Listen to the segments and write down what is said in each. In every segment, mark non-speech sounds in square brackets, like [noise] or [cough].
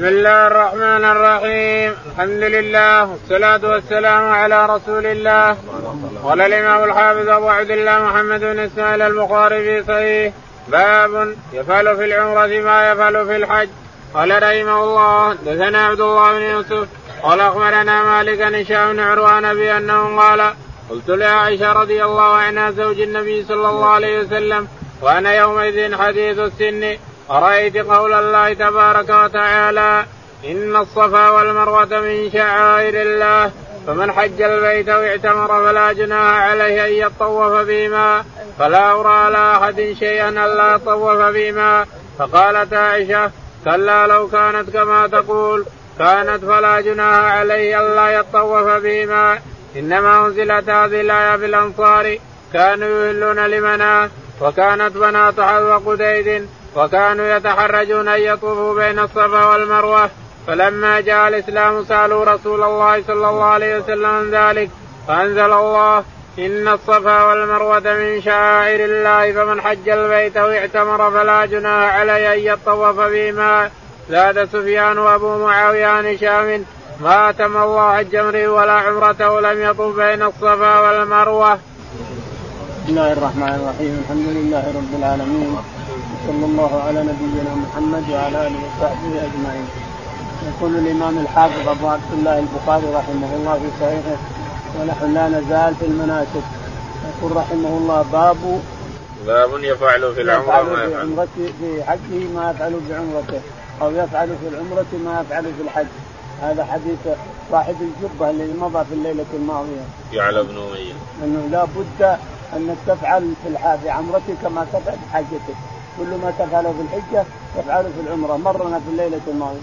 بسم الله الرحمن الرحيم. الحمد لله والصلاة والسلام على رسول الله. قال الإمام الحافظ أبو عبد الله محمد بن إسماعيل البخاري في صحيح. باب يفعل في العمرة ما يفعل في الحج. قال رحمه الله دثنا عبد الله بن يوسف. قال أخبرنا مالك عن هشام بن عروان بأنه قال قلت لعائشة رضي الله عنها زوج النبي صلى الله عليه وسلم وأنا يومئذ حديث السن. أرأيت قول الله تبارك وتعالى إن الصفا والمروة من شعائر الله فمن حج البيت واعتمر فلا جناح عليه أن يطوف بهما فلا أرى على أحد شيئا ألا يطوف بهما. فقالت عائشة كلا لو كانت كما تقول كانت فلا جناح عليه ألا يطوف بهما. إنما أنزلت هذه الآية في الأنصار كانوا يهلون لمناة وكانت بنات حذو قديد وكانوا يتحرجون أن يطوفوا بين الصفا والمروة. فلما جاء الإسلام سألوا رسول الله صلى الله عليه وسلم عن ذلك. فأنزل الله إن الصفا والمروة من شعائر الله فمن حج البيت واعتمر فلا جناح عليه أن يطوف بهما. زاد سفيان وأبو معاوية عن هشام ما أتم الله حج ولا عمرته لم يطوف بين الصفا والمروة. بسم الله الرحمن الرحيم. الحمد لله رب العالمين. صلى الله على نبينا محمد وعلى آله وصحبه أجمعين. يقول الإمام الحافظ أبو عبد الله البخاري رحمه الله في صحيحه ونحن لا نزال في المناسك يقول رحمه الله باب باب يفعل في العمرة يفعل في عمرته في حجه ما يفعل بعمرته أو يفعل في العمرة ما يفعل في الحج هذا حديث صاحب الجبة الذي مضى في الليلة الماضية. يعلى بن أمية. أنه لا بد انك تفعل في عمرتك كما تفعل في حجتك. كل ما تفعله في الحجة تفعله في العمرة. مرنا في الليلة الماضية.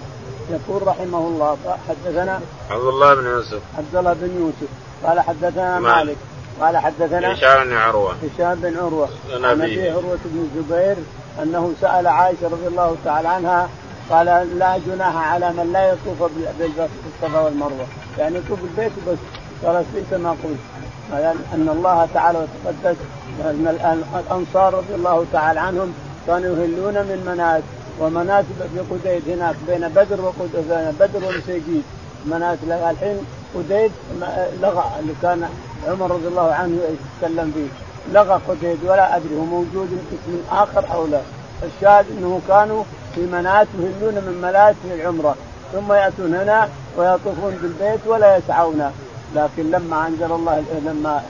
يقول رحمه الله حدثنا عبد الله بن يوسف. عبد الله بن يوسف. قال حدثنا مالك, مالك. قال حدثنا هشام بن عروة. هشام بن عروة. عن ابي عروة بن الزبير أنه سأل عائشة رضي الله تعالى عنها قال لا جناح على من لا يطوف بالصفا والمروة. يعني يطوف البيت بس قالت ليس ما قلت. أن الله تعالى وتقدس. ان الأنصار رضي الله تعالى عنهم كانوا يهلون من منات ومنات في قديد هناك بين بدر وقديد بين بدر ومسيقيد منات الحين قديد لغى اللي كان عمر رضي الله عنه يتكلم فيه. لغى قديد ولا أدري هو موجود اسم آخر أو لا. الشاهد إنه كانوا في منات يهلون من منات العمره ثم يأتون هنا ويطوفون بالبيت ولا يسعون. لكن لما أنزل الله لما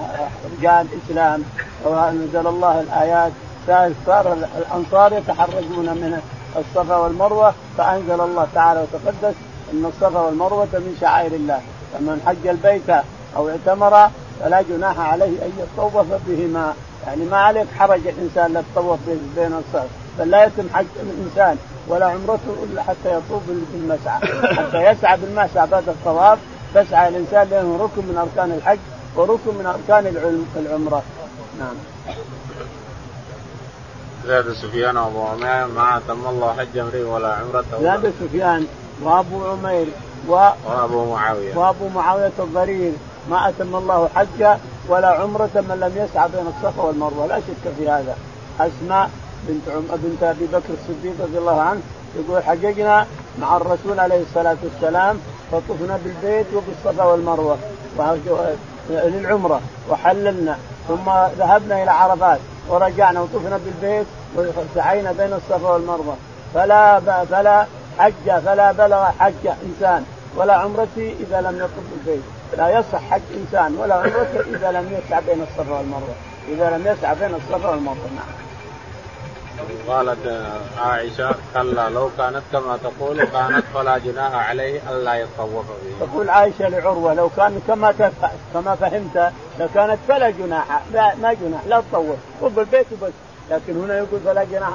جاء الإسلام وأنزل الله الآيات صار الأنصار يتحرجون من الصفا والمروة فأنزل الله تعالى وتقدس إن الصفا والمروة من شعائر الله. فمن حج البيت أو اعتمر فلا جناح عليه أن يطوف بهما. يعني ما عليك حرج الانسان لا يتطوف بين الصفا بل لا يتم حج الإنسان ولا عمرته إلا حتى يطوف بالمسعى. حتى يسعى بالمسعى بعد الطواف تسعى الإنسان لأنه ركن من أركان الحج وركن من أركان العمرة. نعم. زاد سفيان وابو عمير ما أتم الله حج امرئ ولا عمرته زاد سفيان وأبو عمير و... وأبو معاوية. وأبو معاوية الضرير ما أتم الله حجا ولا عمرة من لم يسعى بين الصفا والمروة. لا شك في هذا. أسماء بنت عم... بنت أبي بكر الصديق رضي الله عنه يقول حججنا مع الرسول عليه الصلاة والسلام فطفنا بالبيت وبالصفا والمروة. للعمرة. وحللنا. ثم ذهبنا إلى عرفات. ورجعنا وطفنا بالبيت وسعينا بين الصفا والمروة. فلا فلا حج فلا بلغ حج إنسان. ولا عمرتي إذا لم يطف بالبيت. لا يصح حج إنسان. ولا عمرته إذا لم يسعى بين الصفا والمروة. إذا لم يسعى بين الصفا والمروة. نعم. قالت عائشة كلا لو كانت كما تقول كانت فلا جناح عليه ألا يطوف به. تقول عائشة لعروة لو كان كما كما فهمت لكانت فلا جناح لا ما جناح لا تطوف. طب البيت بس لكن هنا يقول فلا جناح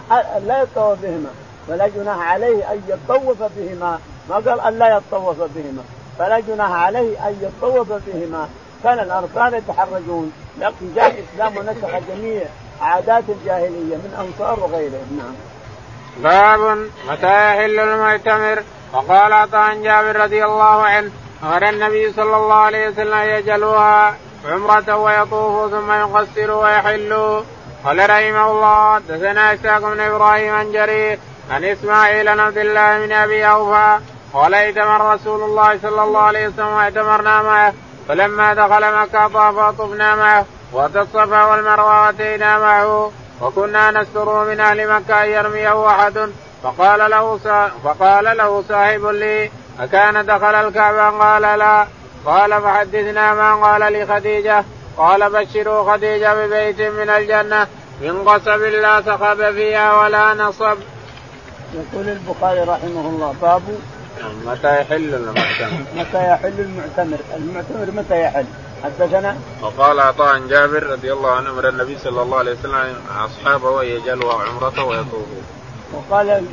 لا يطوف بهما. فلا جناح عليه أن يطوف بهما. ما قال أن لا يطوف بهما. فلا جناح عليه أن يطوف بهما. كان الاركان يتحرجون. لكن جاء الإسلام ونسخ جميع عادات الجاهلية من أنصار وغيرهم. نعم. باب متى يحل المعتمر؟ وقال عطاء جابر رضي الله عنه أمر النبي صلى الله عليه وسلم يجلوها عمرة ويطوف ثم يقصر ويحل قال رحمه الله حدثنا إسحاق بن إبراهيم عن جرير عن إسماعيل عن عبد الله بن أبي أوفى قال ائتمر رسول الله صلى الله عليه وسلم واعتمرنا معه فلما دخل مكة طاف وطفنا معه. وأتى الصفا والمروة وأتينا معه وكنا نستر من أهل مكة أن يرميه أحد فقال له فقال له صاحب لي أكان دخل الكعبة قال لا قال فحدثنا ما قال لخديجة قال بشروا خديجة ببيت من الجنة من قصب لا سخب فيها ولا نصب. يقول البخاري رحمه الله باب متى يحل المعتمر؟ متى يحل المعتمر؟ المعتمر متى يحل؟ حدثنا وقال عطاء عن جابر رضي الله عنه أمر النبي صلى الله عليه وسلم أصحابه ان يجلوا عمرته ويطوفوا. وقال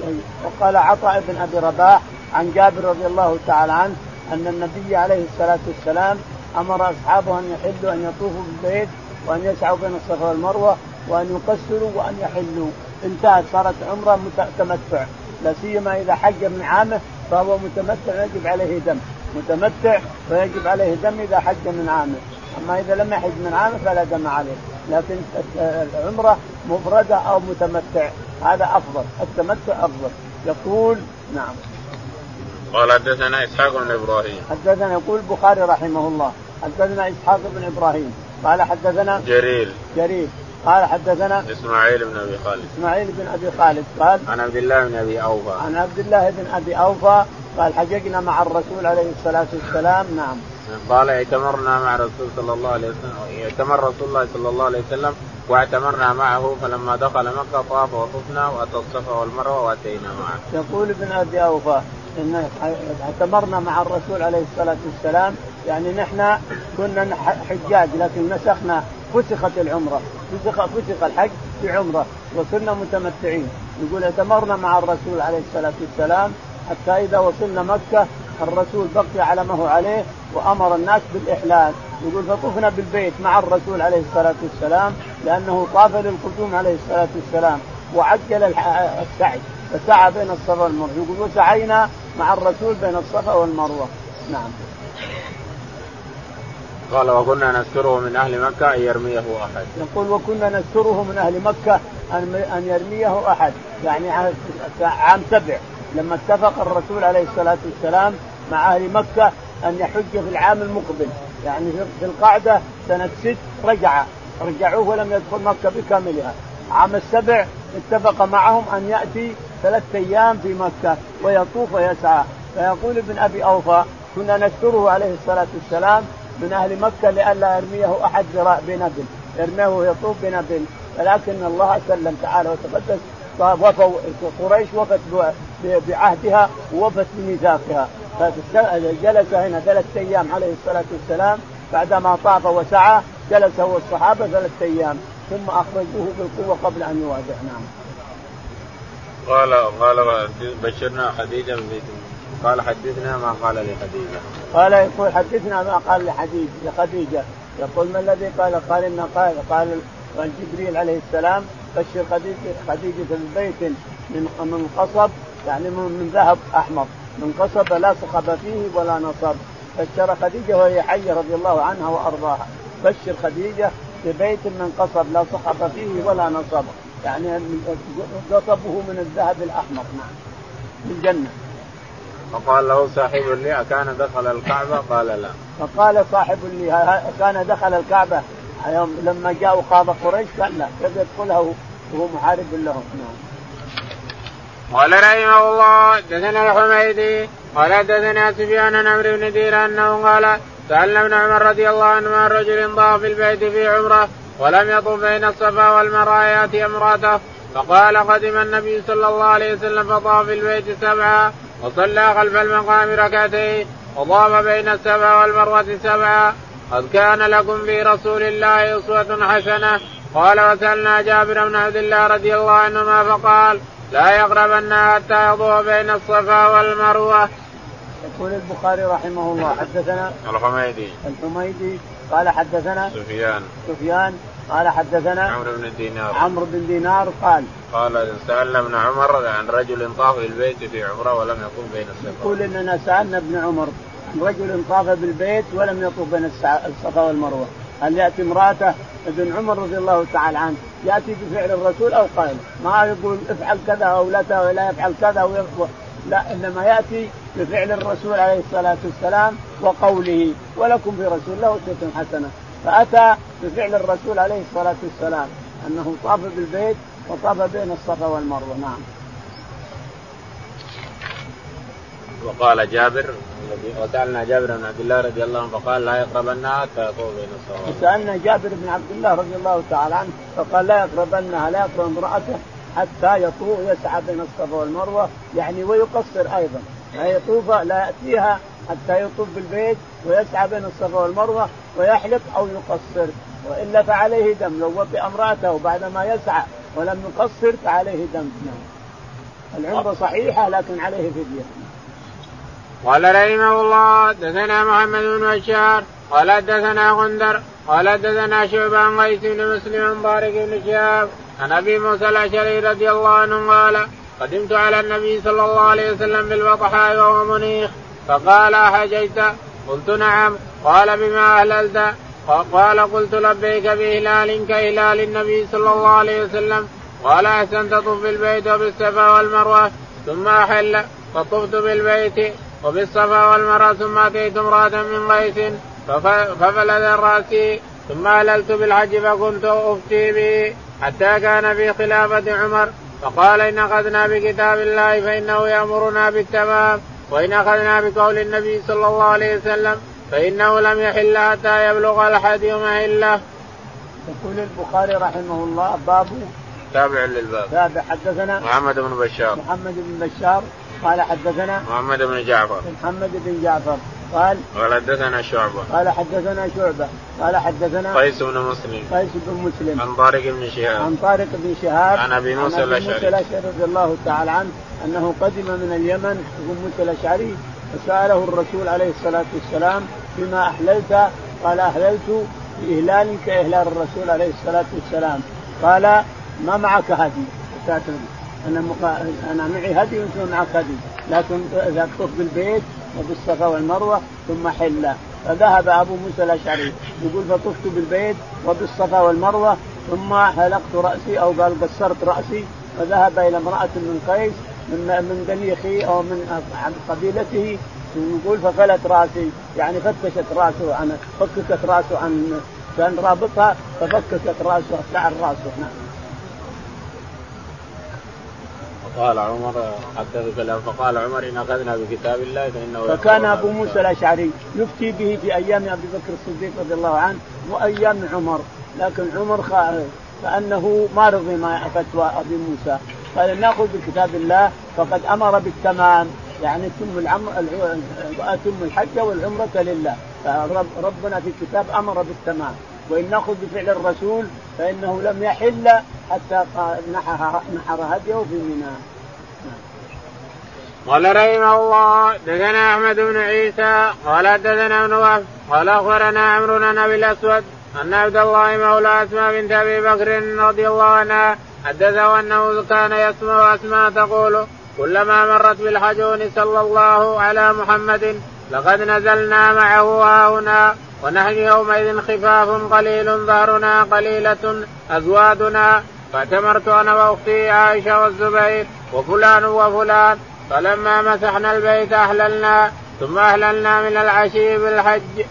وقال عطاء بن أبي رباح عن جابر رضي الله تعالى عنه أن النبي عليه الصلاة والسلام أمر أصحابه أن يحلوا أن يطوفوا بالبيت وأن يسعوا بين الصفا والمروة وأن يقصروا وأن يحلوا انتهت صارت عمرة تمتع لا سيما إذا حج من عامه فهو متمتع يجب عليه دم متمتع ويجب عليه دم إذا حج من عامه أما إذا لم يحج من عامه فلا دم عليه. لكن العمرة مفردة أو متمتع. هذا أفضل. التمتع أفضل. يقول نعم. قال حدثنا إسحاق بن إبراهيم. حدثنا يقول البخاري رحمه الله. حدثنا إسحاق بن إبراهيم. قال حدثنا جرير. جرير. قال حدثنا إسماعيل بن أبي خالد. إسماعيل بن أبي خالد قال عن عبد الله بن أبي أوفى. عن عبد الله بن أبي أوفى قال حججنا مع الرسول عليه الصلاة والسلام نعم. قال اعتمرنا مع الرسول صلى الله عليه وسلم اعتمر رسول الله صلى الله عليه وسلم واعتمرنا معه فلما دخل مكة طاف وطفنا واتى الصفا والمروة وأتينا معه. يقول ابن أبي أوفى إن اعتمرنا مع الرسول عليه الصلاة والسلام يعني نحن كنا حجاج لكن نسخنا فسخت العمرة. فسخ الحج بعمره وصرنا متمتعين. يقول اعتمرنا مع الرسول عليه الصلاة والسلام حتى إذا وصلنا مكة الرسول بقي على ما هو عليه وأمر الناس بالإحلال. يقول فطفنا بالبيت مع الرسول عليه الصلاة والسلام لأنه طاف للقدوم عليه الصلاة والسلام وعجل السعي فسعى بين الصفا والمروة. يقول وسعينا مع الرسول بين الصفا والمروة. نعم. قال وكنا نستره من أهل مكة أن يرميه أحد. يقول وكنا نستره من أهل مكة أن يرميه أحد. يعني عام سبع. لما اتفق الرسول عليه الصلاة والسلام مع أهل مكة أن يحج في العام المقبل. يعني في القعده سنة ست رجع. رجعوه ولم يدخل مكة بكاملها. عام السبع اتفق معهم أن يأتي ثلاثة أيام في مكة ويطوف ويسعى. فيقول ابن أبي أوفى كنا نستره عليه الصلاة والسلام من أهل مكة لئلا يرميه أحد بنبل يرميه يطوف بنبل. ولكن الله سلم تعالى وتقدس وفوا قريش وفت بعهدها ووفت بميثاقها. فجلس هنا ثلاثة أيام عليه الصلاة والسلام. بعدما طاف وسعى جلس هو الصحابة ثلاثة أيام. ثم أخرجوه بالقوة قبل أن يواجه. نعم. قال قال بشرنا ببيت قال حدثنا ما قال لخديجه. قال يقول حدثنا ما قال لحديث لخديجة. يقول ما الذي قال؟ قال ان قال؟ قال جبريل عليه السلام بشر خديجه خديجة ببيت من من قصب يعني من ذهب أحمر. من قصب لا صخب فيه ولا نصب. بشر خديجة وهي حية رضي الله عنها وأرضاها. بشر خديجة ببيت من قصب لا صخب فيه ولا نصب. يعني قصبه من الذهب الأحمر نعم. في الجنة. فقال له صاحب لي أكان دخل الكعبة؟ قال لا. فقال صاحب لي كان دخل الكعبة. لما جاءوا قاضى قريش قال لا يدخلها وهو محارب لهم. نعم. قال رحمه الله دثنا الحميدي قال دثنا سفيان عن عمرو بن دير أنه قال سألنا ابن عمر رضي الله عنه عن رجل طاف في البيت في عمرة ولم يطف بين الصفا والمروه ياتي أمراته فقال قدم النبي صلى الله عليه وسلم فطاف في البيت سبعا وصلى خلف المقام ركعتين وطاف بين السبع والمروة سبعا. قد كان لكم في رسول الله أسوة حسنة. قال وسألنا جابر بن عبد الله رضي الله عنهما فقال لا يقربن حتى يضوء بين الصفا والمروة. يقول البخاري رحمه الله حدثنا الحميدي. الحميدي. قال حدثنا سفيان. سفيان قال حدثنا عمرو بن دينار. عمرو بن دينار قال قال سألنا ابن عمر عن رجل طاف البيت في عمرة ولم يقوم بين الصفا يقول إننا سألنا ابن عمر عن رجل طاف بالبيت ولم يطوف بين الصفا والمروة. هل يأتي امرأته؟ ابن عمر رضي الله تعالى عنه. يأتي بفعل الرسول أو قائل؟ ما يقول افعل كذا أو لا لا يفعل كذا أو لا إنما يأتي بفعل الرسول عليه الصلاة والسلام وقوله ولكم في رسول الله أسوة حسنة. فأتى بفعل الرسول عليه الصلاة والسلام أنه طاف بالبيت وطاف بين الصفا والمروة. نعم. وقال جابر وسألنا جابر بن عبد الله رضي الله عنه فقال لا يقربنها حتى يطوف بين الصفا وسالنا جابر بن عبد الله رضي الله تعالى عنه فقال لا يقربنها لا يقرب امرأته حتى يطوف يسعى بين الصفا والمروة يعني ويقصر أيضا. لا يطوف لا يأتيها حتى يطوف بالبيت ويسعى بين الصفا والمروة ويحلق أو يقصر. والا فعليه دم لو وطئ امرأته بعدما يسعى ولم يقصر فعليه دم. العمرة صحيحة لكن عليه فدية. قال رحمه الله دثنا محمد بن بشار قال دثنا غندر قال دثنا شعبة عن قيس بن مسلم طارق بن شهاب عن أبي موسى الأشعري رضي الله عنه قال قدمت على النبي صلى الله عليه وسلم بالبطحاء وهو منيخ. فقال أحجيت قلت نعم. قال بما أهللت؟ قال قلت لبيك بهلال كهلال النبي صلى الله عليه وسلم. قال أحسنت طف بالبيت وبالصفا والمروة ثم أحل. فطفت بالبيت وبالصفا والمروة ثم أتيت امرأة من قيس ففلت رأسي ثم أهللت بالحج فكنت أفتي به حتى كان في خلافة عمر. فقال إن أخذنا بكتاب الله فإنه يأمرنا بالتمام. وإن أخذنا بقول النبي صلى الله عليه وسلم فإنه لم يحل حتى يبلغ الحدي محله. يقول البخاري رحمه الله باب تابع للباب. تابع حدثنا محمد بن بشار. محمد بن بشار قال حدثنا محمد بن جعفر. محمد بن جعفر. قال قال حدثنا شعبة. قال حدثنا شعبة. قال حدثنا قيس بن مسلم. قيس بن مسلم. عن طارق بن شهاب. عن طارق بن شهاب. عن أبي موسى الأشعري رضي الله تعالى عنه أنه قدم من اليمن أبو موسى الأشعري فسأله الرسول عليه الصلاة والسلام بما أحللت؟ قال أحللت بإهلال كإهلال الرسول عليه الصلاة والسلام. قال ما معك هدي؟ أنا مقا... أنا معي هدي وأنت معك هدي. لكن إذا تطوف بالبيت وبالصفا والمروة ثم حل فذهب أبو موسى الأشعري يقول فطفت بالبيت وبالصفا والمروة ثم حلقت رأسي أو قال قصرت رأسي. فذهب إلى امرأة من قيس من من بني أو من قبيلته يقول ففلت رأسي. يعني فتشت رأسه عن فككت رأسه عن كان رابطها ففككت رأسه شعر رأسه. نعم. قال عمر حدث كلام فقال عمر إن أخذنا بكتاب الله فإنه فكان أبو موسى الأشعري يفتي به في أيام أبي بكر الصديق رضي الله عنه وأيام عمر. لكن عمر كانه ما رضي ما فتوى أبي موسى. قال نأخذ بكتاب الله فقد أمر بالتمام. يعني تم العمر اتم الحج والعمرة لله. فربنا في الكتاب أمر بالتمام. وإن نأخذ بفعل الرسول فإنه لم يحل حتى نحر هديه في منى. قال رحمه الله دثنا أحمد بن عيسى قال دثنا ابن وهب قال أخبرنا عمرو بن أبي الأسود أن عبد الله مولى أسماء بنت أبي بكر رضي الله عنها حدثه أنه كان يسمع أسماء تقول كلما مرت بالحجون صلى الله على محمد لقد نزلنا معه ها هنا ونحن يومئذ خفاف قليل ظهرنا قليلة أزوادنا. فاعتمرت أنا وأختي عائشة والزبير وفلان وفلان. فلما مسحنا البيت أهللنا ثم أهللنا من العشي بالحج.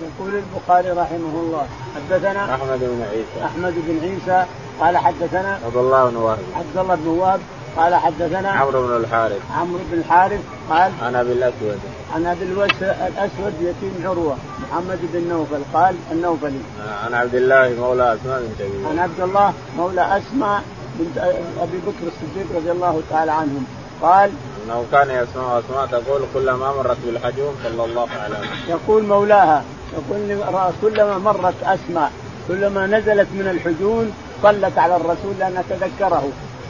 يقول البخاري رحمه الله حدثنا أحمد بن عيسى. أحمد بن عيسى قال حدثنا عبد الله بن وهب. عبد الله بن وهب قال حدثنا عمرو بن الحارث. عمرو بن الحارث قال عن أبي الأسود. عن ابي الأسود يتيم عروة محمد بن نوفل. قال النوفلي. عن عبد الله مولى أسماء بنت أبي عن عبد الله مولى أسماء بنت أبي بكر الصديق رضي الله تعالى عنهم. قال إنه كان يسمع أسماء تقول كلما مرت بالحجوم صلى الله عليه وسلم. يقول مولاها يقول كلما مرت أسماء كلما نزلت من الحجون صلت على الرسول لانها تذكره.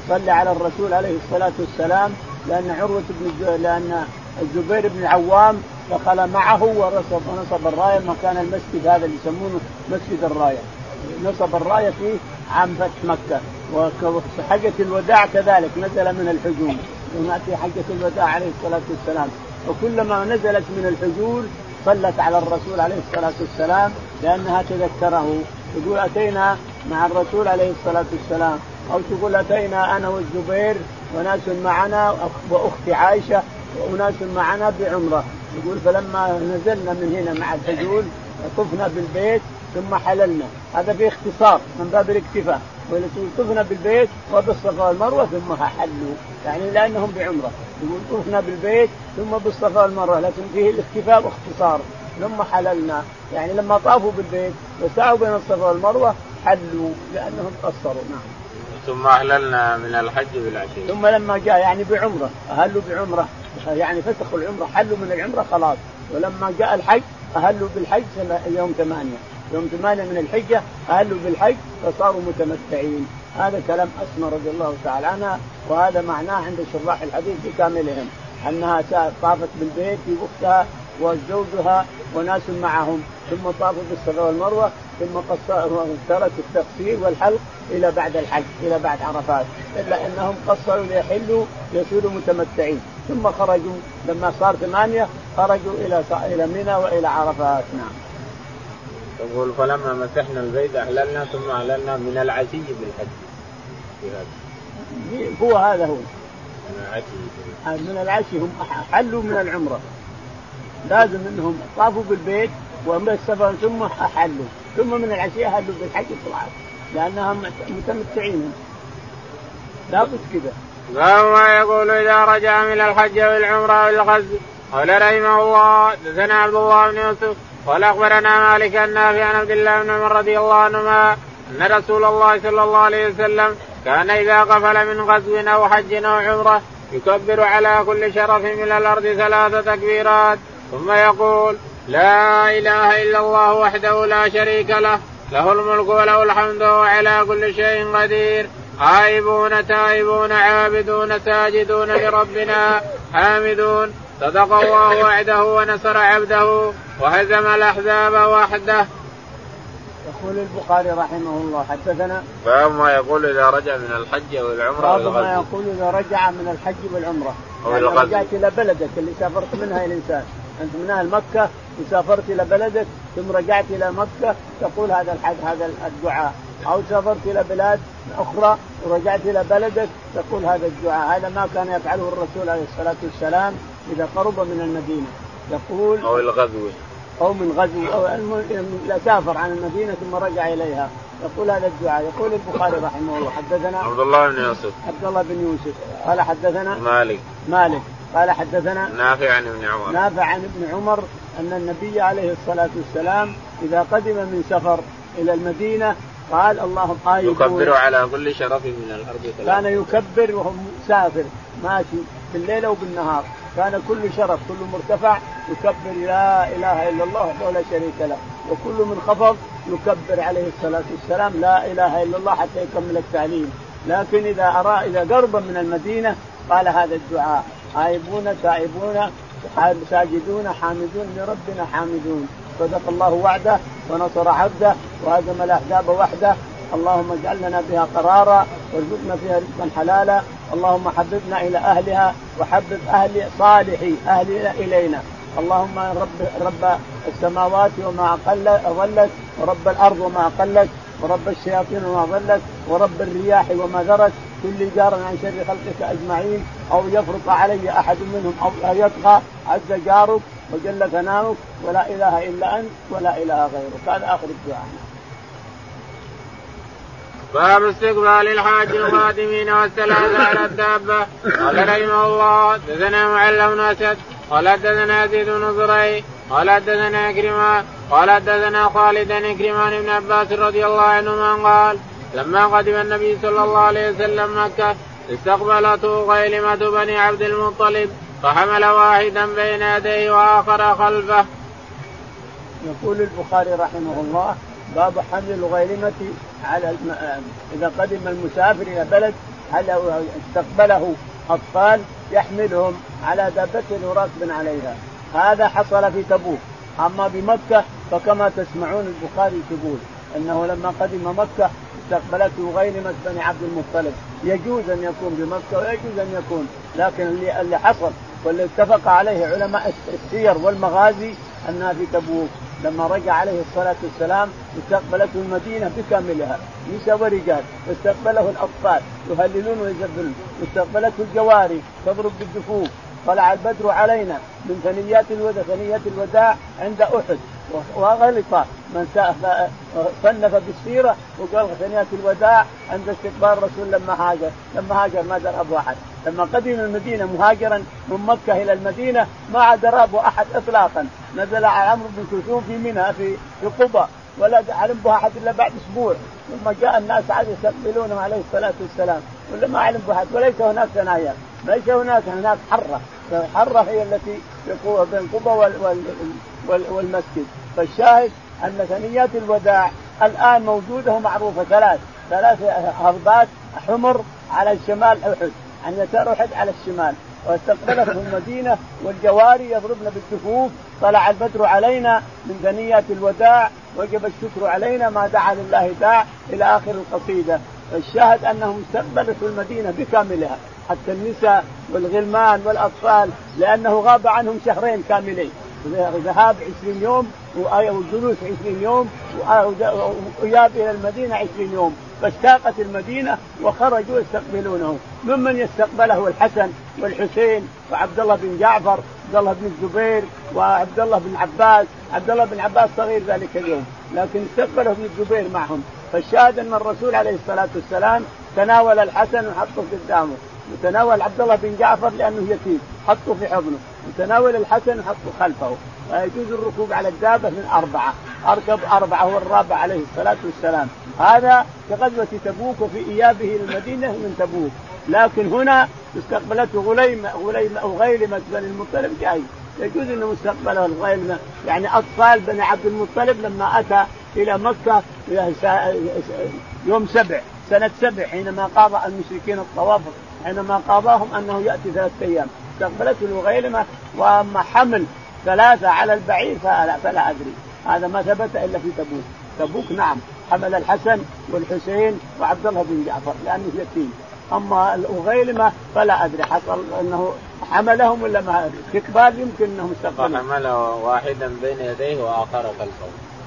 صلى على الرسول عليه الصلاة والسلام لأن عروة بن لأن الزبير بن العوام دخل معه ونصب الراية مكان المسجد هذا اللي يسمونه مسجد الراية. نصب الراية فيه عام فتح مكة. وحجة الوداع كذلك نزل من الحجون في حجة الوداع عليه الصلاة والسلام. وكلما نزلت من الحجون صلت على الرسول عليه الصلاة والسلام لأنها تذكره. يقول أتينا مع الرسول عليه الصلاة والسلام. أو تقول أتينا أنا والزبير وناس معنا وأختي عائشة وأناس معنا بعمرة. يقول فلما نزلنا من هنا مع الحجول طفنا بالبيت ثم حللنا. هذا باختصار من باب الاكتفاء. طفنا بالبيت وبالصفا والمروة ثم حلوا. يعني لأنهم بعمرة. يقول طفنا بالبيت ثم بالصفا والمروة. لكن فيه الاكتفاء واختصار. ثم حللنا. يعني لما طافوا بالبيت وسعوا بين الصفا والمروة حلوا لأنهم قصروا. نعم. ثم أهللنا من الحج بالعشير. ثم لما جاء يعني بعمرة. أهلوا بعمرة. يعني فسخوا العمرة حلوا من العمرة خلاص. ولما جاء الحج أهلوا بالحج يوم ثمانية. يوم ثمانية من الحجة أهلوا بالحج فصاروا متمتعين. هذا كلام اسماء رضي الله تعالى عنها وهذا معناه عند شراح الحديث بكاملهم. أنها طافت بالبيت في وقتها وزوجها وناس معهم. ثم طافوا بالصفا والمروة ثم تركوا التقصير والحلق إلى بعد الحج إلى بعد عرفات. إلا أنهم قصروا ليحلوا يصيروا متمتعين. ثم خرجوا لما صار ثمانية خرجوا إلى إلى منى وإلى عرفات نعم. يقول فلما مسحنا البيت اهللنا ثم اهللنا من العشي بالحج. هو هذا هو. من العشي من العشي هم حلوا من العمرة. لازم إنهم طافوا بالبيت السفر ثم أحلوا ثم من العشيه اهلوا بالحج طلعوا لأنهم متمتعين لابد كذا باب ما يقول إذا رجع من الحج والعمرة والغزو قال رحمه الله دثنا عبد الله بن يوسف قال أخبرنا مالك النافع عن عبد الله بن عمر رضي الله عنهما أن رسول الله صلى الله عليه وسلم كان إذا قفل من غزو أو حج أو عمرة يكبر على كل شرف من الأرض ثلاث تكبيرات. ثم يقول لا إله إلا الله وحده لا شريك له له الملك وله الحمد وهو على كل شيء قدير. عائبون تائبون عابدون ساجدون لربنا حامدون. صدق الله وعده ونصر عبده وهزم الأحزاب وحده. يقول البخاري رحمه الله حدثنا باب ما يقول إذا رجع من الحج والعمرة باب ما يقول إذا رجع من الحج والعمرة. أو يعني رجعت إلى بلدك اللي سافرت منها الإنسان. أنت من أهل مكة وسافرت إلى بلدك ثم رجعت إلى مكة تقول هذا الحد هذا الدعاء. أو سافرت إلى بلاد أخرى ورجعت إلى بلدك تقول هذا الدعاء. هذا ما كان يفعله الرسول عليه الصلاة والسلام إذا قرب من المدينة. يقول أو الغزو أو من غزو لا سافر عن المدينة ثم رجع إليها. يقول هذا الدعاء. يقول البخاري رحمه الله حدثنا عبد الله بن يوسف. عبد الله بن يوسف. قال حدثنا مالك. مالك. قال حدثنا نافع عن ابن عمر. نافع عن ابن عمر أن النبي عليه الصلاة والسلام إذا قدم من سفر إلى المدينة قال اللهم آيبون يكبر على كل شرف من الأرض كان يكبر وهو مسافر ماشي بالليل وبالنهار كان كل شرف كل مرتفع يكبر لا إله إلا الله وحده لا شريك له. وكل منخفض يكبر عليه الصلاة والسلام لا إله إلا الله حتى يكمل التعليم. لكن إذا أرى إذا قرب من المدينة قال هذا الدعاء. آيبون تائبون ساجدون حامدون لربنا حامدون. صدق الله وعده ونصر عبده وهزم الأحزاب وحده. اللهم اجعل لنا بها قرارا وارزقنا فيها رزقا حلالا. اللهم حببنا إلى أهلها وحبب أهل صالحي اهلنا إلينا. اللهم رب رب السماوات وما أقل ظلت ورب الأرض وما اقلت ورب الشياطين وما ظلت ورب الرياح وما ذرت. كل جار عن شر خلقك أجمعين. أو يفرط علي أحد منهم أو يطغى. عز جارك وجل ثناؤك. ولا إله إلا أنت ولا إله غيرك. هذا آخر الدعاء. باب استقبال الحاج القادمين والثلاثة على الدابة قال رحمه الله دثنا معلم بن أسد قال حدثنا يزيد بن زريع قال حدثنا كريمان قال حدثنا خالد كريمان بن عباس رضي الله عنهما قال لما قدم النبي صلى الله عليه وسلم مكة استقبلته غيلمة بني عبد المطلب فحمل واحدا بين يديه وآخر خلفه. يقول البخاري رحمه الله باب حمل الغيلمة على الم... إذا قدم المسافر إلى بلد هل استقبله أطفال يحملهم على دابته راكب عليها؟ هذا حصل في تبوك. أما بمكة فكما تسمعون البخاري يقول أنه لما قدم مكة استقبلته غيلمة بني عبد المطلب. يجوز أن يكون بمكة ويجوز أن يكون لكن اللي, اللي حصل واللي اتفق عليه علماء السير والمغازي أنها في تبوك. لما رجع عليه الصلاة والسلام استقبلته المدينة بكاملها. نساء ورجال واستقبله الأطفال يهللون ويزبلون واستقبلته الجواري تضرب بالدفوف. طلع البدر علينا من ثنيات الوداع ثنيات الوداع عند أحد. وغلط من صنف بالسيرة وقال ثنيات الوداع عند استقبال الرسول لما هاجر، لما هاجر ما درب أحد، لما قدم المدينة مهاجرا من مكة إلى المدينة ما عاد دربه أحد اطلاقا، نزل على عمرو بن كلثوم في منى في في قبى ولا علم به أحد إلا بعد أسبوع. ثم جاء الناس عاد يستقبلونه عليه الصلاة والسلام. ولا ما علم به أحد. وليس هناك ثنايا. ليس هناك هناك حرة. الحره هي التي بين قبى والمسجد. فالشاهد أن ثنيات الوداع الآن موجودة ومعروفة. ثلاث. ثلاث هضبات حمر على الشمال أحد. عن يسار أحد على الشمال. واستقبلته [laughs] المدينة والجواري يضربن بالسفوف طلع البدر علينا من ثنيات الوداع. وجب الشكر علينا ما دعا لله داع إلى آخر القصيدة. الشاهد أنهم استقبلته المدينة بكاملها. حتى النساء والغلمان والأطفال لأنه غاب عنهم شهرين كاملين. ذهاب 20 يوم وجلوس 20 يوم وإياب إلى المدينة 20 يوم. فاشتاقت المدينة وخرجوا يستقبلونه. ممن يستقبله الحسن والحسين وعبد الله بن جعفر عبد الله بن الزبير وعبد الله بن عباس. عبد الله بن عباس صغير ذلك اليوم لكن استقبله ابن الزبير معهم. فالشاهد أن الرسول عليه الصلاة والسلام تناول الحسن وحطه قدامه. وتناول عبد الله بن جعفر لأنه يتيم حطه في حضنه. وتناول الحسن حطه خلفه. ويجوز الركوب على الدابة من أربعة. أركب أربعة هو الرابع عليه الصلاة والسلام. هذا في غزوه تبوك وفي إيابه إلى المدينة من تبوك. لكن هنا استقبلته غليمة غليمة غيلمه بني المطلب جاي. يجوز إنه مستقبله الغيلمه يعني أطفال بني عبد المطلب لما أتى إلى مكة يوم سبع سنة سبع حينما قاضى المشركين الطواف حينما قاضاهم أنه يأتي ثلاثة أيام. استقبلته الغيلمه وأما حمل ثلاثة على البعير فلا, فلا أدري. هذا ما ثبت إلا في تبوك. تبوك نعم. حمل الحسن والحسين وعبد الله بن جعفر لأنه يتيم أما الأغيلمة فلا أدري. حصل أنه حملهم ولا ما استقبال يمكن أنهم استقبلوا. حمل واحدا بين يديه وآخر خلفه.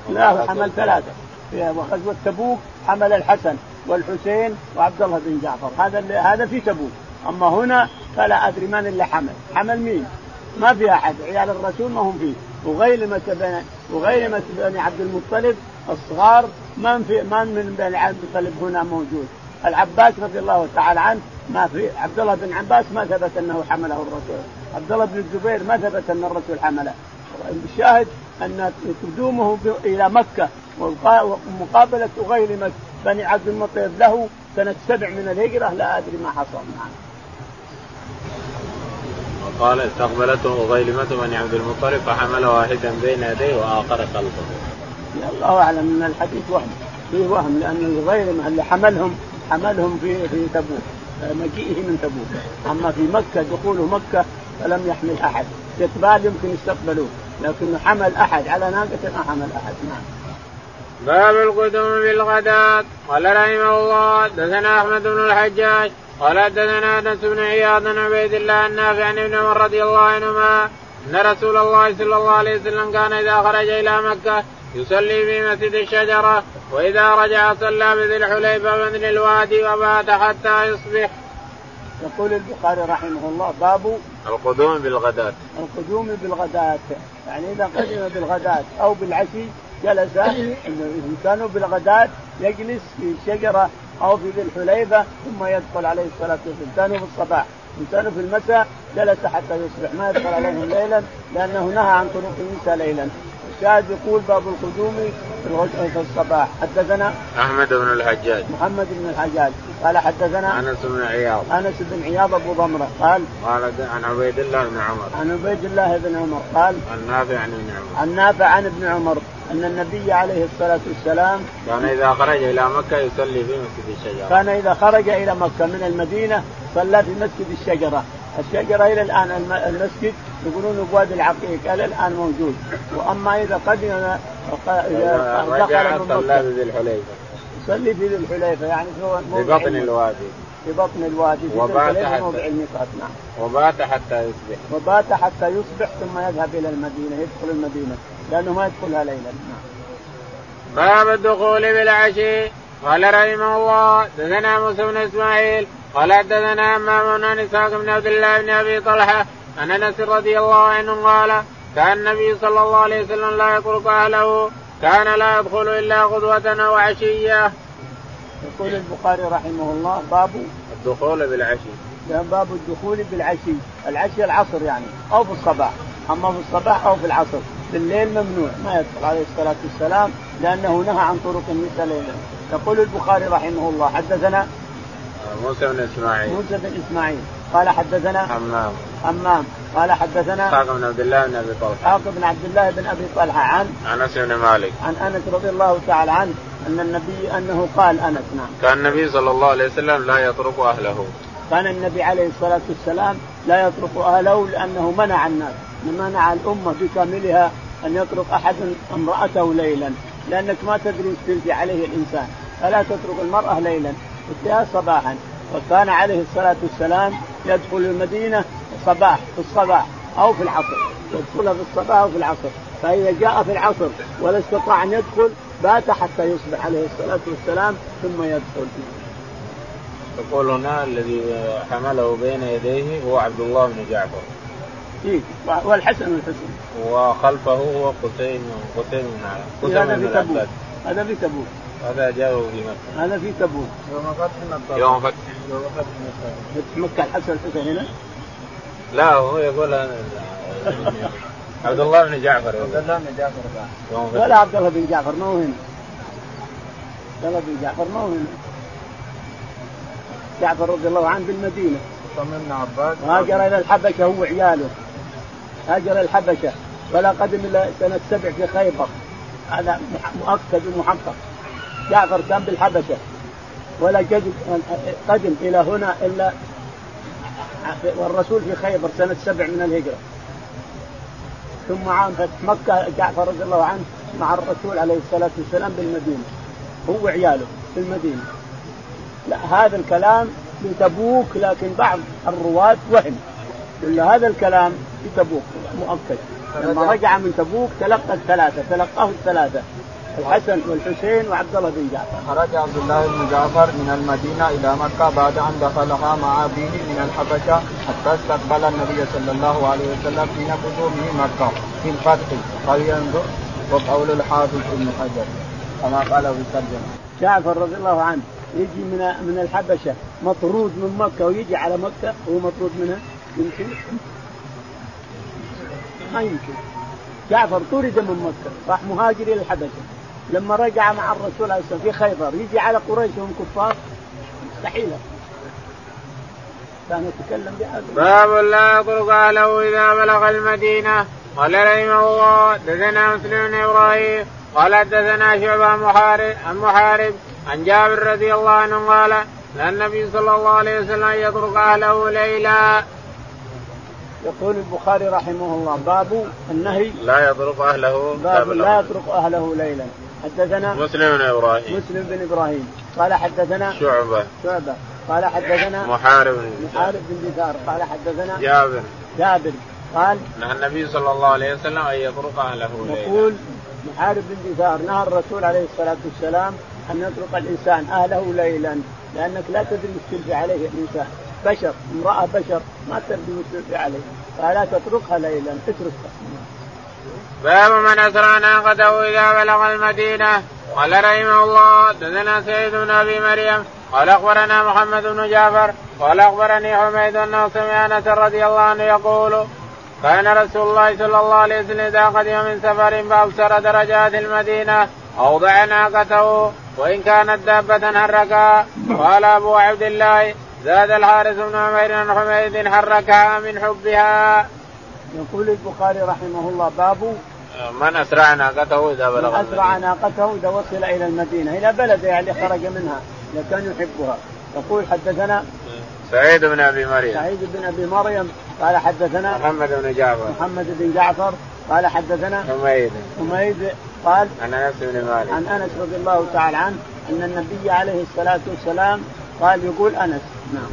لا حمل ثلاثة. في غزوه تبوك حمل الحسن. والحسين وعبد الله بن جعفر. هذا هذا في تبوك. أما هنا فلا أدري من اللي حمل. حمل مين؟ ما في أحد. عيال الرسول ما هم فيه. وغيلمة بني وغيلمة بني عبد المطلب الصغار من في من من بني عبد المطلب هنا موجود. العباس رضي الله تعالى عنه ما في عبد الله بن عباس ما ثبت أنه حمله الرسول. عبد الله بن الزبير ما ثبت أن الرسول حمله. الشاهد أن قدومه إلى مكة ومقابلة غيلمة بني عبد المطلب له سنة سبع من الهجرة لا أدري ما حصل نعم. قال استقبلته غيلمة بني عبد المطلب فحمل واحدا بين يديه وآخر خلفه. الله أعلم إن الحديث وهم فيه وهم لأن الغيلمة اللي حملهم حملهم في في تبوك مجيئه من تبوك أما في مكة دخوله مكة فلم يحمل أحد استقبال يمكن يستقبلوه لكنه حمل أحد على ناقة ما حمل أحد نعم. باب القدوم بالغداة قال رحمه الله دثنا أحمد بن الحجاج. قال حدثنا أنس بن عياض بن عبيد الله النافع عن ابن عمر رضي الله عنهما أن رسول الله صلى الله عليه وسلم كان إذا خرج إلى مكة يصلي في مسجد الشجرة وإذا رجع صلى بذي الحليفة بن الوادي وبات حتى يصبح. يقول البخاري رحمه الله باب القدوم بالغداة. القدوم بالغداة. يعني إذا قدم بالغداة أو بالعشي جلس ان كانوا بالغداة يجلس في شجرة أو في ذي الحليفة ثم يدخل عليه الصلاة والسلام. كانوا في الصباح. إن كانوا في المساء جلس حتى يصبح. ما يدخل عليهم ليلا لأنه نهى عن طرق النساء ليلا. الشاهد يقول باب القدوم في الصباح. حدثنا أحمد بن الحجاج. محمد بن الحجاج. قال حدثنا أنس بن عياض. أنس بن عياض أبو ضمرة. قال قال عن عبيد الله بن عمر. عن عبيد الله بن عمر. قال عن نافع عن ابن عمر. عن نافع عن ابن عمر. أن النبي عليه الصلاة والسلام كان إذا خرج إلى مكة يصلي في مسجد الشجرة. كان إذا خرج إلى مكة من المدينة صلى في مسجد الشجرة. الشجرة إلى الآن المسجد يقولون بوادي العقيق إلى الآن موجود. وأما إذا قدم إذا دخل من صلى ذي الحليفة. يصلي في ذي الحليفة يعني في بطن الوادي في بطن الوادي. في وبات حتى موضع الميقات نعم. وبات حتى يصبح. وبات حتى يصبح ثم يذهب إلى المدينة يدخل المدينة لأنه ما يدخلها ليلا نعم. باب الدخول بالعشي. قال رحمه الله دثنا موسى بن إسماعيل قال حدثنا إمام عن إسحاق بن عبد الله بن أبي طلحة عن أنس رضي الله عنه قال كان النبي صلى الله عليه وسلم لا يترك أهله كان لا يدخل إلا غدوة أو عشية. يقول البخاري رحمه الله باب الدخول بالعشي. باب الدخول بالعشي، العشي العصر يعني أو في الصباح، أما في الصباح أو في العصر، في الليل ممنوع ما يدخل عليه الصلاة والسلام لأنه نهى عن طرق النساء ليلا. يقول البخاري رحمه الله حدثنا موسى بن إسماعيل. موسى بن إسماعيل. قال حدثنا حمام. حمام. قال حدثنا اسحاق بن عبد الله بن أبي طلحة. اسحاق بن عبد الله بن أبي طلحة عن أنس بن مالك. عن أنس رضي الله تعالى عنه أن النبي أنه قال أنس نعم. كان النبي صلى الله عليه وسلم لا يترك أهله. كان النبي عليه الصلاة والسلام لا يترك أهله لأنه منع الناس منع الأمة بكاملها أن يترك أحد امرأته ليلا لأنك ما تدري إيش عليه الإنسان. فلا تترك المرأة ليلا اتيها صباحا. وكان عليه الصلاة والسلام يدخل المدينة صباح في الصباح أو في العصر يدخلها في الصباح أو في العصر فإذا جاء في العصر ولا استطاع أن يدخل بات حتى يصبح عليه الصلاة والسلام ثم يدخل. يقول هنا الذي حمله بين يديه هو عبد الله بن جعفر. إيه والحسن والحسن. وخلفه هو قسيم بن هذا في تبوك هذا في تبوك. هذا جاءه في مكة. هذا في تبوك. يوم فتح يوم فتح. فتح مكة الحسن والحسن هنا؟ لا هو يقول عبد الله بن جعفر. عبد الله بن جعفر ولا عبد الله بن جعفر ما هو هنا. عبد الله بن جعفر ما هو هنا. جعفر رضي الله عنه بالمدينة. من عباس. هاجر إلى الحبشة هو وعياله. هاجر إلى الحبشة. ولا قدم الا سنه سبع في خيبر. هذا مؤكد ومحقق. جعفر كان بالحبشة. ولا قدم إلى هنا إلا والرسول في خيبر سنة سبع من الهجرة. ثم عام فتح مكة جعفر رضي الله عنه مع الرسول عليه الصلاة والسلام بالمدينة. هو وعياله في المدينة. لا هذا الكلام لتبوك لكن بعض الرواة وهم. إلا هذا الكلام في تبوك مؤكد. لما رجع من تبوك تلقى الثلاثة تلقاه الثلاثة. الحسن والحسين وعبد الله بن جعفر. خرج عبد الله بن جعفر من المدينة إلى مكة بعد أن دخلها مع ابيه من الحبشة حتى استقبل النبي صلى الله عليه وسلم حين قدومه مكة في الفتح. فلينظر وقول الحافظ ابن حجر كما قال في الترجمه. جعفر رضي الله عنه يجي من من الحبشة مطرود من مكة ويجي على مكة وهو مطرود منها؟ يمكن. ما يمكن. جعفر طرد من مكة راح مهاجر إلى الحبشة. لما رجع مع الرسول عليه الصلاة في خيبر يجي على قريش وهم كفار؟ مستحيل كان يتكلم بهذا باب لا يترك أهله إذا بلغ المدينة. قال رحمه الله دثنا مسلم بن إبراهيم قال دثنا شعبة محارب عن محارب عن جابر رضي الله عنه قال لا النبي صلى الله عليه وسلم يترك أهله ليلا. يقول البخاري رحمه الله باب النهي. لا يترك أهله باب لا يترك أهله ليلا. حدثنا مسلم بن إبراهيم. مسلم بن إبراهيم. قال حدثنا شعبة. شعبة. قال حدثنا محارب بن محارب بن دثار قال حدثنا جابر. جابر. قال نهى النبي صلى الله عليه وسلم أن يترك أهله ليلا يقول محارب بن دثار نهى الرسول عليه الصلاة والسلام أن يترك الإنسان أهله ليلا لأنك لا تدري إيش تلقي عليه الإنسان. بشر امرأة بشر ما تدري إيش تلقي عليه فلا تتركها ليلا اتركها. باب من اسرى ناقته إذا بلغ المدينة. قال رحمه الله دثنا سيد بن أبي مريم. قال أخبرنا محمد بن جعفر. قال أخبرني حميد أنه سمع أنس رضي الله عنه يقول كان رسول الله صلى الله عليه وسلم إذا قدم من سفر فأبصر درجات المدينة أوضع ناقته وإن كانت دابة حركها قال أبو عبد الله زاد الحارث بن عمير عن حميد حركها من حبها. يقول البخاري رحمه الله باب من اسرع ناقته إذا بلغ اسرع ناقته إذا وصل إلى المدينة إلى بلده يعني خرج منها إذا كان يحبها. يقول حدثنا سعيد بن أبي مريم. سعيد بن أبي مريم قال حدثنا محمد بن جعفر. محمد بن جعفر قال حدثنا حميد. حميد قال عن أنس بن مالك. عن أنس رضي الله تعالى عنه أن النبي عليه الصلاة والسلام قال يقول أنس نعم.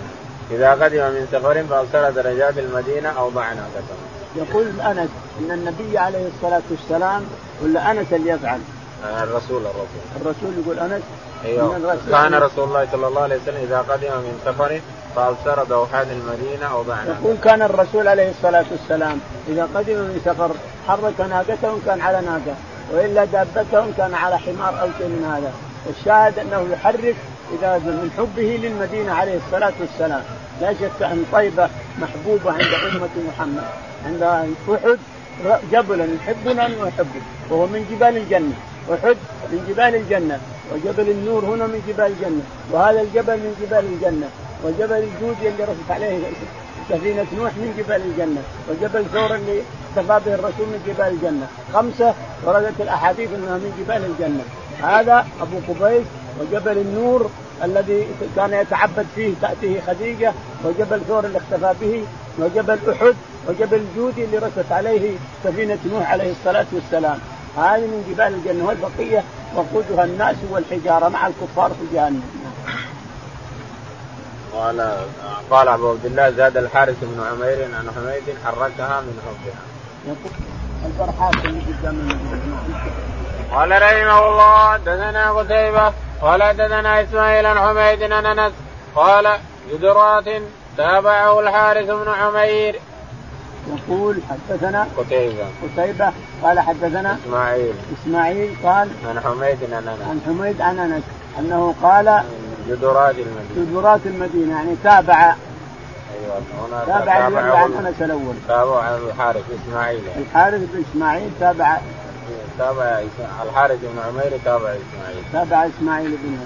إذا قدم من سفر فابصر درجات المدينة اوضع ناقته. يقول انس إن النبي عليه الصلاة والسلام ولا أنس اللي يفعل؟ الرسول الرسول. الرسول يقول أنس؟ أيوه. كان رسول الله صلى الله عليه وسلم إذا قدم من سفر فابصر دوحات المدينة اوضعنا يقول كان الرسول عليه الصلاة والسلام إذا قدم من سفر حرك ناقته كان على ناقة وإلا دابته كان على حمار أو شيء من هذا. والشاهد أنه يحرك إذا من حبه للمدينة عليه الصلاة والسلام. لا شك أن طيبة محبوبة عند أمة محمد. عند أحد جبلا يحبنا ونحبه وهو من جبال الجنة. أحد من جبال الجنة وجبل النور هنا من جبال الجنة وهذا الجبل من جبال الجنة وجبل الجودي اللي رفت عليه سفينة نوح من جبال الجنة وجبل ثور اللي اختفى به الرسول من جبال الجنة. خمسة وردت الأحاديث أنها من جبال الجنة. هذا أبو قبيس وجبل النور الذي كان يتعبد فيه تأتيه خديجة وجبل ثور اللي اختفى به وجبل أحد وجبل الجودي اللي رست عليه سفينة نوح عليه الصلاة والسلام هذه من جبال الجنة والبقية وقودها الناس والحجارة مع الكفار في جهنم قال قال أبو عبد الله زاد الحارث بن عمير عن حميد حركها من حبها. قال رحمه الله حدثنا قتيبة قال حدثنا إسماعيل عن حميد عن أنس قال جدرات تابعه الحارث بن عمير يقول حدثنا قتيبة. قتيبة قال حدثنا إسماعيل. إسماعيل قال عن حميد عن أنس. عن حميد عن أنس أنه قال جدرات المدينة. جدرات المدينة يعني تابع أيوه هنا تابع تابع عن أنس الأول. تابع عن الحارث إسماعيل. يعني. الحارث بن إسماعيل تابع تابع الحارث بن عمير تابع إسماعيل. تابع إسماعيل بن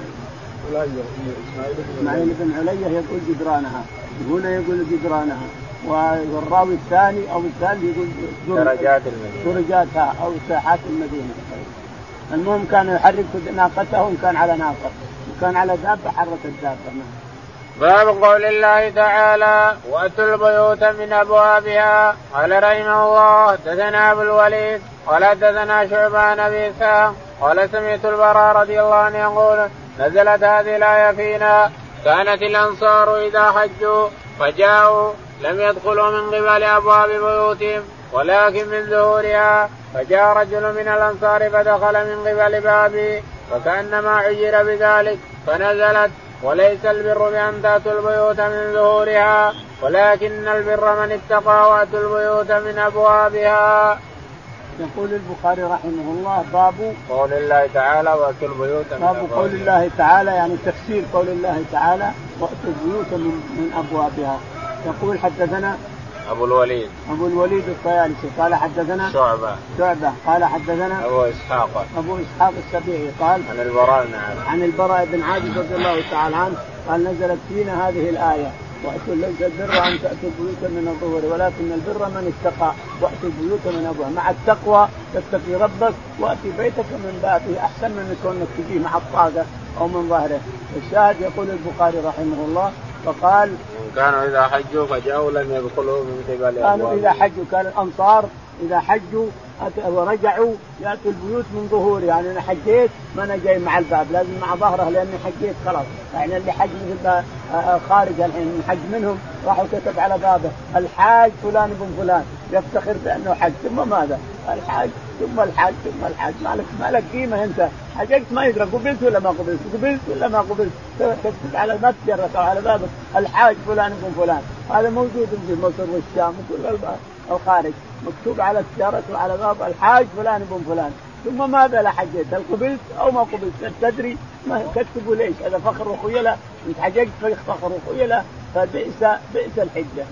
إسماعيل بن علية يقول جدرانها هنا يقول جدرانها. والراوي الثاني أو الثالث يقول درجات المدينة. درجاتها أو ساحات المدينة. المهم كان يحرك ناقته وإن كان على ناقة. كان على دابة حرك الدابة. باب قول الله تعالى وأتوا البيوت من أبوابها. قال رحمه الله حدثنا أبو الوليد قال حدثنا شعبان أبي قال سمعت البراء رضي الله عنه يقول نزلت هذه الآية فينا. كانت الأنصار إذا حجوا فجاءوا لم يدخلوا من قبل أبواب بيوتهم ولكن من ظهورها فجاء رجل من الأنصار فدخل من قبل بابه فكأنما عجر بذلك فنزلت وليس البر بأن تأتوا البيوت من ظهورها ولكن البر من اتقى وأتوا البيوت من أبوابها. يقول البخاري رحمه الله باب قول الله تعالى وأتوا البيوت من باب قول الله تعالى يعني تفسير قول الله تعالى وأتوا البيوت من, من أبوابها يقول حدثنا أبو الوليد. أبو الوليد الطيالسي. قال حدثنا شعبة. شعبة. قال حدثنا أبو إسحاق. أبو إسحاق السبيعي. قال عن البراء بن عازب. عن البراء بن عازب رضي الله تعالى عنه قال نزلت فينا هذه الآية. وأتوا ليس البر أن تأتوا البيوت من الظهور ولكن البر من اتقى. وأتوا البيوت من ابواب مع التقوى تتقي ربك وأتي بيتك من بابه أحسن من كونك تجيه مع الطاقة أو من ظهره. الشاهد يقول البخاري رحمه الله فقال كانوا إذا حجوا فجاءوا لم يدخلوا من قبل كانوا إذا حجوا كان الأنصار إذا حجوا ورجعوا يأتوا البيوت من ظهور. يعني أنا حجيت ما أنا جاي مع الباب لازم مع ظهره لأني حجيت خلاص. يعني اللي حج آه، آه، خارج الحين حج منهم راحوا كتب على بابه الحاج فلان بن فلان. يفتخر بأنه حج ثم ماذا؟ الحاج ثم الحاج ثم الحاج ما لك ما لك قيمة أنت. حججت ما يدرى قبلت ولا ما قبلت؟ قبلت ولا ما قبلت؟ تكتب على ما تجرك على بابك الحاج فلان بن فلان. هذا موجود في مصر والشام وكل الخارج. مكتوب على السيارة وعلى باب الحاج فلان بن فلان. ثم ماذا لا حجيت هل قبلت أو ما قبلت؟ تدري؟ ما تكتبوا ليش؟ هذا فخر وخيلة انت حججت فخر وخيلة فبئس بئس الحجة.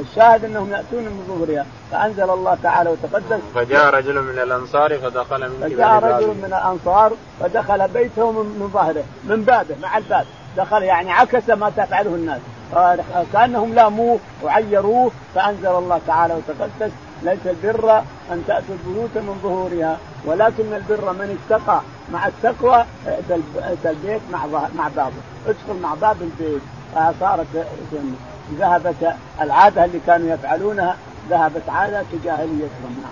الشاهد أنهم يأتون من ظهورها. فأنزل الله تعالى وتقدس فجاء رجل من الأنصار فدخل من فجاء رجل من الأنصار فدخل بيته من ظهره من بابه مع الباب. دخل يعني عكس ما تفعله الناس. كأنهم لاموه وعيروه فأنزل الله تعالى وتقدس ليس البر أن تأتوا البيوت من ظهورها ولكن البر من اتقى. مع التقوى ائت البيت مع مع بابه. ادخل مع باب البيت. فصارت ذهبت العادة اللي كانوا يفعلونها ذهبت عادة جاهليتهم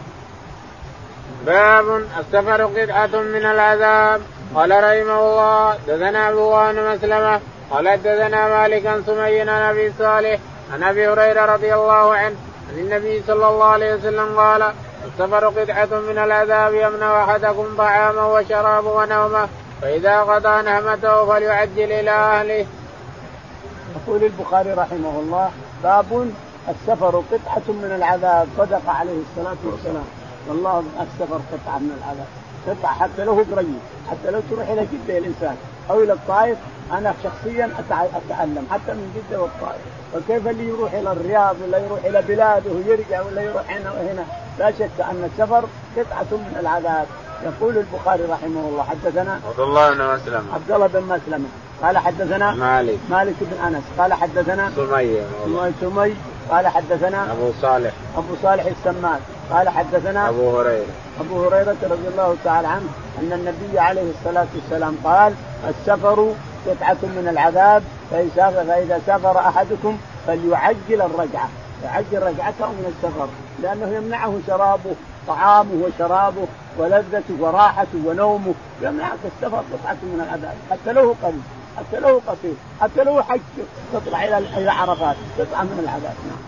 باب السفر قطعة من العذاب قال رحمه الله دثنا أبو مسلمة قال حدثنا مالك عن سمي أبي صالح عن أبي هريرة رضي الله عنه عن النبي صلى الله عليه وسلم قال السفر قطعة من العذاب يمنع أحدكم طعامه وشرابه ونومه فإذا قضى نهمته فليعجل إلى أهله. يقول البخاري رحمه الله باب السفر قطعة من العذاب صدق عليه الصلاة والسلام. والله السفر قطعة من العذاب. قطعة حتى لو قريب حتى لو تروح إلى جدة الإنسان أو إلى الطائف أنا شخصيا أتعلم حتى من جدة والطائف. وكيف اللي يروح إلى الرياض ولا يروح إلى بلاده ويرجع ولا يروح هنا وهنا؟ لا شك أن السفر قطعة من العذاب. يقول البخاري رحمه الله حدثنا عبد الله بن مسلم. عبد الله بن مسلم. قال حدثنا مالك. مالك بن أنس. قال حدثنا سمية سمي قال حدثنا أبو صالح. أبو صالح السمان قال حدثنا أبو هريرة. أبو هريرة رضي الله تعالى عنه أن النبي عليه الصلاة والسلام قال السفر قطعة من العذاب فإذا سافر أحدكم فليعجل الرجعة. يعجل رجعته من السفر لأنه يمنعه شرابه. طعامه وشرابه ولذته وراحته ونومه. يمنعك السفر قطعة من العذاب. حتى لو قريب حتى لو قصير حتى لو حج تطلع إلى إلى عرفات قطعة من العذاب. نعم.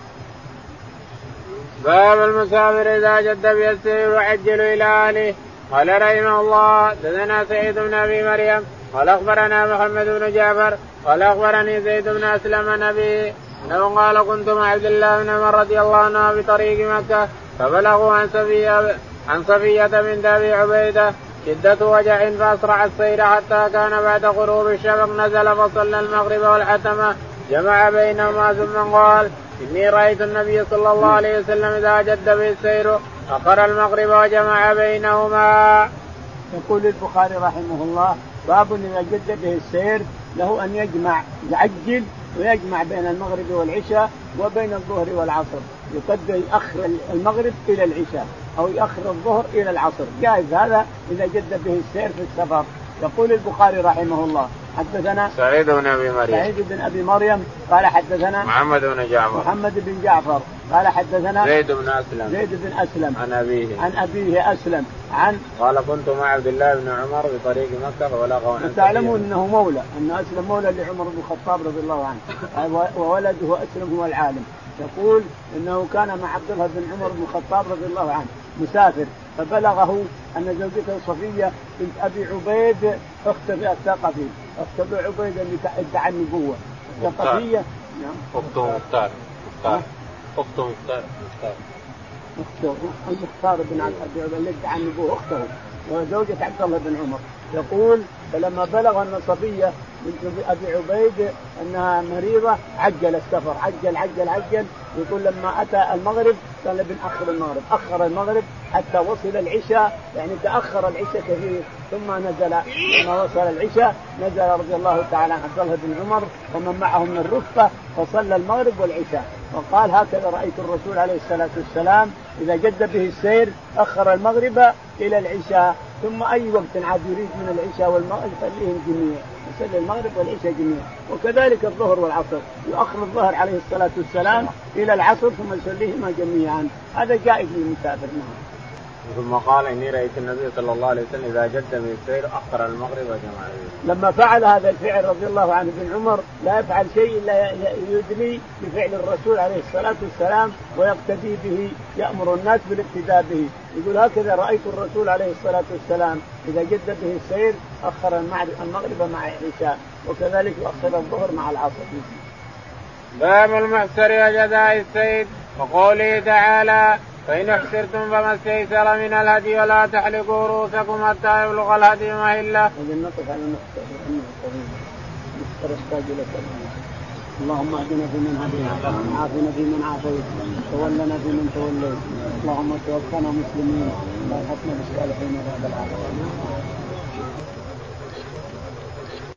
باب المسافر إذا جد بيسير وعجل إلى أهله. قال رحمه الله دثنا سعيد بن أبي مريم. قال أخبرنا محمد بن جعفر. قال أخبرني زيد بن أسلم نبي أنه قال كنت مع عبد الله بن عمر رضي الله عنه بطريق مكة. فبلغوا عن صفيه عن صفية بنت أبي عبيدة شدة وجع فأسرع السير حتى كان بعد غروب الشفق نزل فصلى المغرب والحتمة جمع بينهما ثم قال إني رأيت النبي صلى الله عليه وسلم إذا جد به السير أخر المغرب وجمع بينهما. يقول البخاري رحمه الله باب إذا جد به السير له أن يجمع يعجل ويجمع بين المغرب والعشاء وبين الظهر والعصر يقدر يأخر المغرب إلى العشاء أو يأخر الظهر إلى العصر. جائز هذا إذا جد به السير في السفر. يقول البخاري رحمه الله حدثنا سعيد بن أبي مريم. سعيد بن أبي مريم قال حدثنا محمد بن جعفر. محمد بن جعفر قال حدثنا زيد بن أسلم. زيد بن أسلم. عن أبيه. عن أبيه أسلم. عن قال كنت مع عبد الله بن عمر بطريق مكة فبلغه تعلمون أنه مولى أن أسلم مولى لعمر بن الخطاب رضي الله عنه. [laughs] وولده أسلم هو العالم. يقول إنه كان مع عبد الله بن عمر بن الخطاب رضي الله عنه مسافر فبلغه أن زوجته صفية بنت أبي عبيد اخت الثقفي اخت ابي عبيد اللي ادعى النبوه الثقفيه نعم. أخته مختار. مختار. أخته مختار. مختار. أخته المختار بن ابي عبيد اللي ادعى النبوه أخته وزوجة عبد الله بن عمر. يقول فلما بلغ أن صفيه بنت أبي عبيد أنها مريضة عجل السفر عجل عجل عجل. يقول لما أتى المغرب قال بنأخر المغرب. أخر المغرب حتى وصل العشاء يعني تأخر العشاء كثير. ثم نزل لما وصل العشاء نزل رضي الله تعالى عن عبد الله بن عمر ومن معه من الرفقه فصلى المغرب والعشاء. وقال هكذا رأيت الرسول عليه الصلاة والسلام إذا جد به السير أخر المغرب إلى العشاء. ثم أي وقت عاد يريد من العشاء والمغرب يصليهم جميعا يصلي المغرب والعشاء جميعا وكذلك الظهر والعصر يؤخر الظهر عليه الصلاة والسلام إلى العصر ثم يصليهما جميعا. هذا جائز للمسافر نعم. ثم قال إني رأيت النبي صلى الله عليه وسلم إذا جد من السير أخر المغرب وجمع لما فعل هذا الفعل رضي الله عنه بن عمر لا يفعل شيء إلا يدلي بفعل الرسول عليه الصلاة والسلام ويقتدي به يأمر الناس بالاقتداء به. يقول هكذا رأيت الرسول عليه الصلاة والسلام إذا جد به السير أخر المغرب مع العشاء وكذلك يؤخر الظهر مع العصر. باب المعسر وجزاء السيد. وقوله تعالى فإن احسرتم فما استيسر من الهدي ولا تحلقوا رؤوسكم حتى يبلغ الهدي مهله. اللهم اهدنا فيمن هديت وعافنا فيمن عافيت تولنا فيمن توليت. اللهم توفنا مسلمين. الحكم بالصالحين بعد العالمين.